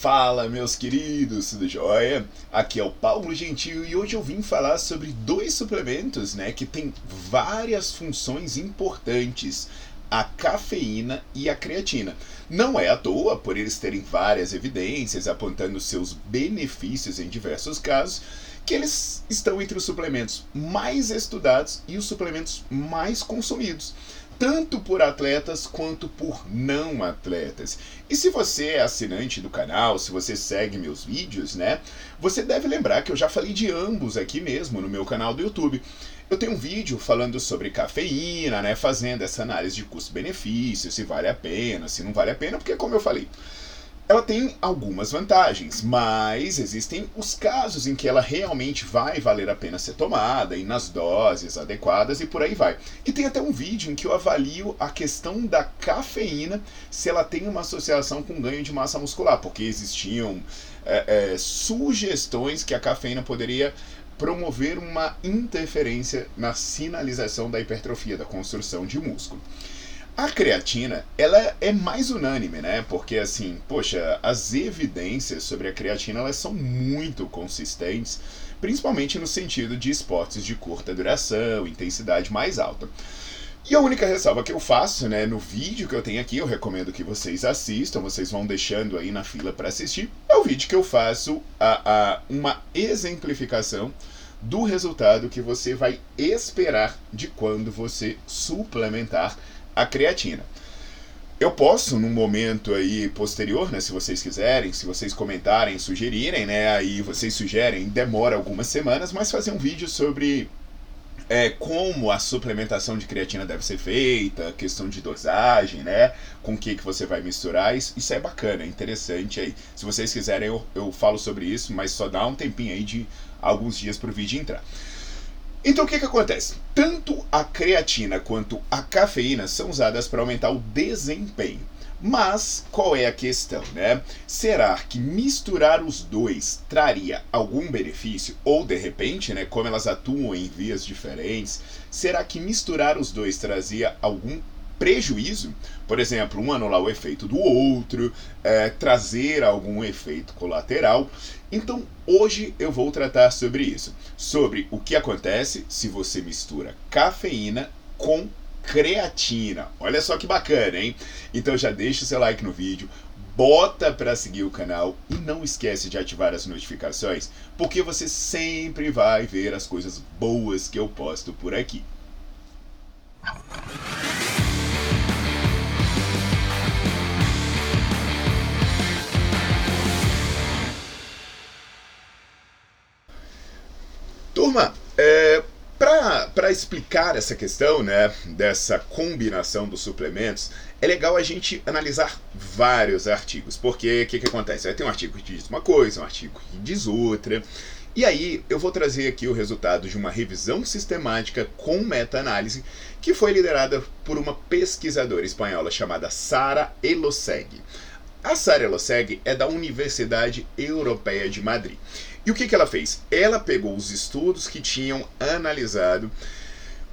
Fala, meus queridos, tudo jóia? Aqui é o Paulo Gentil e hoje eu vim falar sobre dois suplementos, né, que têm várias funções importantes, a cafeína e a creatina. Não é à toa, por eles terem várias evidências apontando seus benefícios em diversos casos, que eles estão entre os suplementos mais estudados e os suplementos mais consumidos tanto por atletas quanto por não atletas. E se você é assinante do canal, se você segue meus vídeos, né, você deve lembrar que eu já falei de ambos aqui mesmo no meu canal do YouTube. Eu tenho um vídeo falando sobre cafeína, né, fazendo essa análise de custo-benefício, se vale a pena, se não vale a pena, porque como eu falei, ela tem algumas vantagens, mas existem os casos em que ela realmente vai valer a pena ser tomada e nas doses adequadas e por aí vai. E tem até um vídeo em que eu avalio a questão da cafeína, se ela tem uma associação com ganho de massa muscular, porque existiam é, é, sugestões que a cafeína poderia promover uma interferência na sinalização da hipertrofia, da construção de músculo. A creatina, ela é mais unânime, né? Porque assim, poxa, as evidências sobre a creatina elas são muito consistentes, principalmente no sentido de esportes de curta duração, intensidade mais alta. E a única ressalva que eu faço, né, no vídeo que eu tenho aqui, eu recomendo que vocês assistam, vocês vão deixando aí na fila para assistir, é o vídeo que eu faço a, a uma exemplificação do resultado que você vai esperar de quando você suplementar a creatina. Eu posso, num momento aí posterior, né, se vocês quiserem, se vocês comentarem, sugerirem, né, aí vocês sugerem, demora algumas semanas, mas fazer um vídeo sobre é, como a suplementação de creatina deve ser feita, questão de dosagem, né, com o que, que você vai misturar, isso, isso é bacana, é interessante aí. Se vocês quiserem, eu, eu falo sobre isso, mas só dá um tempinho aí de alguns dias para o vídeo entrar. Então o que, que acontece? Tanto a creatina quanto a cafeína são usadas para aumentar o desempenho. Mas qual é a questão, né? Será que misturar os dois traria algum benefício? Ou de repente, né, como elas atuam em vias diferentes, será que misturar os dois trazia algum prejuízo, por exemplo, um anular o efeito do outro, é, trazer algum efeito colateral. Então, hoje eu vou tratar sobre isso, sobre o que acontece se você mistura cafeína com creatina. Olha só que bacana, hein? Então já deixa o seu like no vídeo, bota para seguir o canal e não esquece de ativar as notificações, porque você sempre vai ver as coisas boas que eu posto por aqui. Explicar essa questão né, dessa combinação dos suplementos, é legal a gente analisar vários artigos. Porque o que, que acontece? Vai ter um artigo que diz uma coisa, um artigo que diz outra. E aí eu vou trazer aqui o resultado de uma revisão sistemática com meta-análise que foi liderada por uma pesquisadora espanhola chamada Sara Eloseg. A Sara Eloseg é da Universidade Europeia de Madrid. E o que, que ela fez? Ela pegou os estudos que tinham analisado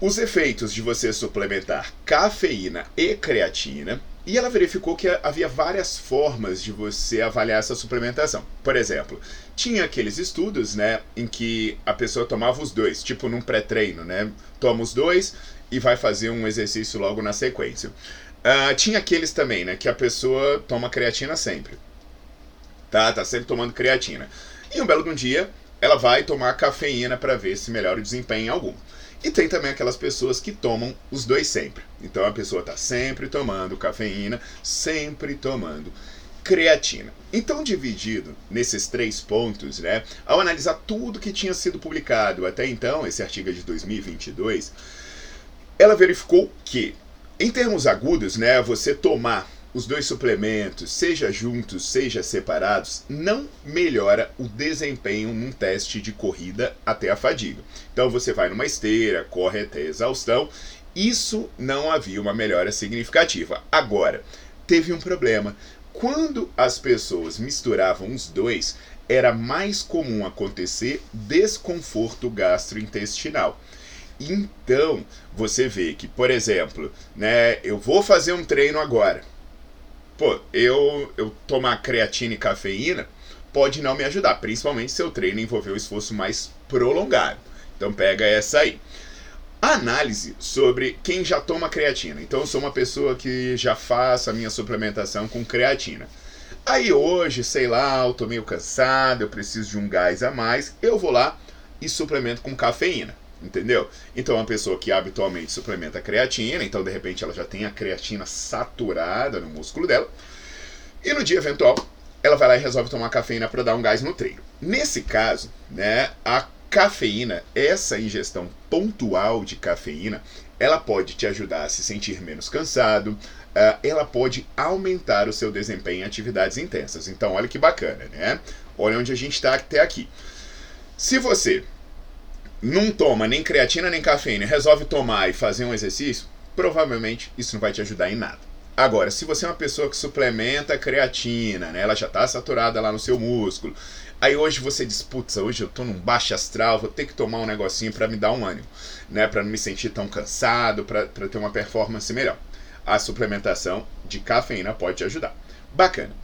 os efeitos de você suplementar cafeína e creatina e ela verificou que havia várias formas de você avaliar essa suplementação. Por exemplo, tinha aqueles estudos, né, em que a pessoa tomava os dois, tipo num pré-treino, né, toma os dois e vai fazer um exercício logo na sequência. Uh, tinha aqueles também, né, que a pessoa toma creatina sempre. tá? Tá sempre tomando creatina. E um belo de um dia, ela vai tomar cafeína para ver se melhora o desempenho em algum. E tem também aquelas pessoas que tomam os dois sempre. Então a pessoa está sempre tomando cafeína, sempre tomando creatina. Então, dividido nesses três pontos, né, ao analisar tudo que tinha sido publicado até então, esse artigo é de 2022, ela verificou que, em termos agudos, né, você tomar os dois suplementos, seja juntos, seja separados, não melhora o desempenho num teste de corrida até a fadiga. Então você vai numa esteira, corre até exaustão, isso não havia uma melhora significativa. Agora, teve um problema. Quando as pessoas misturavam os dois, era mais comum acontecer desconforto gastrointestinal. Então, você vê que, por exemplo, né, eu vou fazer um treino agora pô, eu, eu tomar creatina e cafeína pode não me ajudar, principalmente se o treino envolver um esforço mais prolongado. Então pega essa aí. Análise sobre quem já toma creatina. Então eu sou uma pessoa que já faço a minha suplementação com creatina. Aí hoje, sei lá, eu tô meio cansado, eu preciso de um gás a mais, eu vou lá e suplemento com cafeína entendeu? Então, uma pessoa que habitualmente suplementa creatina, então de repente ela já tem a creatina saturada no músculo dela, e no dia eventual ela vai lá e resolve tomar cafeína para dar um gás no treino. Nesse caso, né, a cafeína, essa ingestão pontual de cafeína, ela pode te ajudar a se sentir menos cansado, uh, ela pode aumentar o seu desempenho em atividades intensas. Então, olha que bacana, né? Olha onde a gente está até aqui. Se você não toma nem creatina nem cafeína, resolve tomar e fazer um exercício, provavelmente isso não vai te ajudar em nada. Agora, se você é uma pessoa que suplementa creatina, né, ela já está saturada lá no seu músculo, aí hoje você diz, putz, hoje eu tô num baixo astral, vou ter que tomar um negocinho para me dar um ânimo, né, para não me sentir tão cansado, para ter uma performance melhor. A suplementação de cafeína pode te ajudar. Bacana.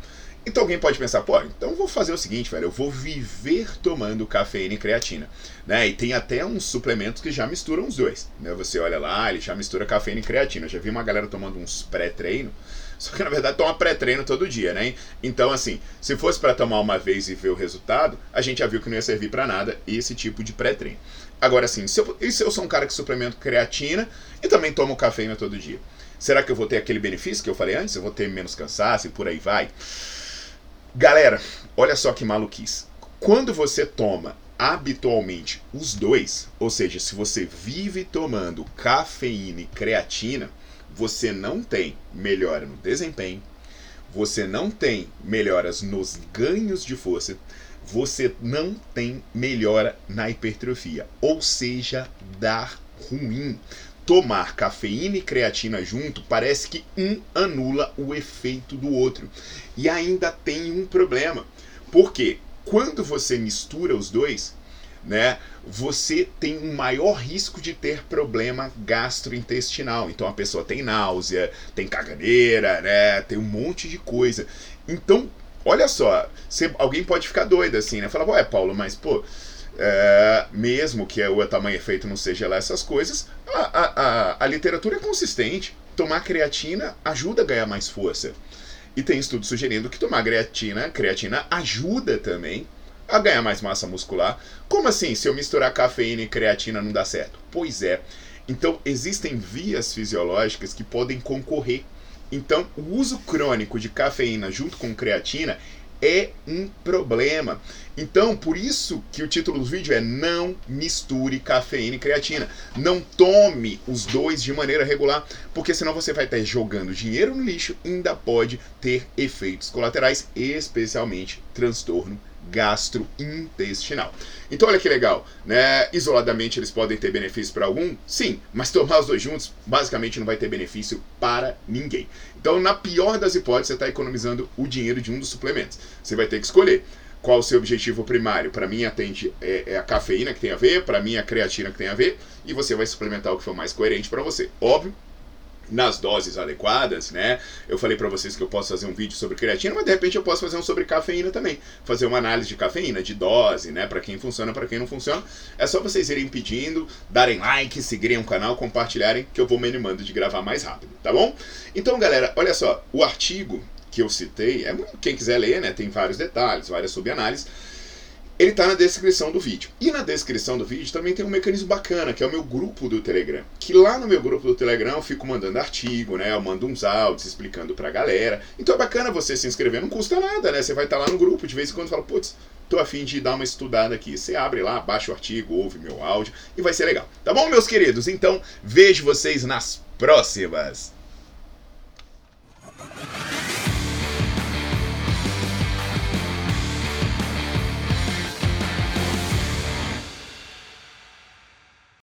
Então alguém pode pensar, pô, então vou fazer o seguinte, velho, eu vou viver tomando cafeína e creatina, né? E tem até uns suplementos que já misturam os dois, né? Você olha lá, ele já mistura cafeína e creatina. Eu já vi uma galera tomando uns pré-treino, só que na verdade toma pré-treino todo dia, né? Então assim, se fosse para tomar uma vez e ver o resultado, a gente já viu que não ia servir para nada esse tipo de pré-treino. Agora assim, se eu, e se eu sou um cara que suplemento creatina e também tomo cafeína todo dia? Será que eu vou ter aquele benefício que eu falei antes? Eu vou ter menos cansaço e por aí vai? Galera, olha só que maluquice. Quando você toma habitualmente os dois, ou seja, se você vive tomando cafeína e creatina, você não tem melhora no desempenho, você não tem melhoras nos ganhos de força, você não tem melhora na hipertrofia, ou seja, dá ruim tomar cafeína e creatina junto, parece que um anula o efeito do outro. E ainda tem um problema. Porque quando você mistura os dois, né, você tem um maior risco de ter problema gastrointestinal. Então a pessoa tem náusea, tem caganeira, né, tem um monte de coisa. Então, olha só, você, alguém pode ficar doido assim, né? Falar, ué, Paulo, mas pô, é, mesmo que o tamanho efeito não seja lá essas coisas, a, a, a, a literatura é consistente. Tomar creatina ajuda a ganhar mais força. E tem estudos sugerindo que tomar creatina, creatina ajuda também a ganhar mais massa muscular. Como assim? Se eu misturar cafeína e creatina não dá certo? Pois é. Então existem vias fisiológicas que podem concorrer. Então, o uso crônico de cafeína junto com creatina é um problema. Então, por isso que o título do vídeo é Não misture cafeína e creatina. Não tome os dois de maneira regular, porque senão você vai estar jogando dinheiro no lixo e ainda pode ter efeitos colaterais, especialmente transtorno gastrointestinal. Então olha que legal, né? Isoladamente eles podem ter benefício para algum? Sim, mas tomar os dois juntos basicamente não vai ter benefício para ninguém. Então, na pior das hipóteses, você está economizando o dinheiro de um dos suplementos. Você vai ter que escolher qual o seu objetivo primário. Para mim, atende é, é, a cafeína que tem a ver, para mim, a creatina que tem a ver, e você vai suplementar o que for mais coerente para você. Óbvio, nas doses adequadas, né? Eu falei para vocês que eu posso fazer um vídeo sobre creatina, mas de repente eu posso fazer um sobre cafeína também, fazer uma análise de cafeína, de dose, né? Para quem funciona, para quem não funciona. É só vocês irem pedindo, darem like, seguirem o canal, compartilharem, que eu vou me animando de gravar mais rápido, tá bom? Então, galera, olha só, o artigo que eu citei, é quem quiser ler, né, tem vários detalhes, várias subanálises, ele está na descrição do vídeo. E na descrição do vídeo também tem um mecanismo bacana, que é o meu grupo do Telegram. Que lá no meu grupo do Telegram eu fico mandando artigo, né? Eu mando uns áudios explicando pra galera. Então é bacana você se inscrever, não custa nada, né? Você vai estar tá lá no grupo, de vez em quando fala, putz, tô afim de dar uma estudada aqui. Você abre lá, baixa o artigo, ouve meu áudio e vai ser legal. Tá bom, meus queridos? Então, vejo vocês nas próximas.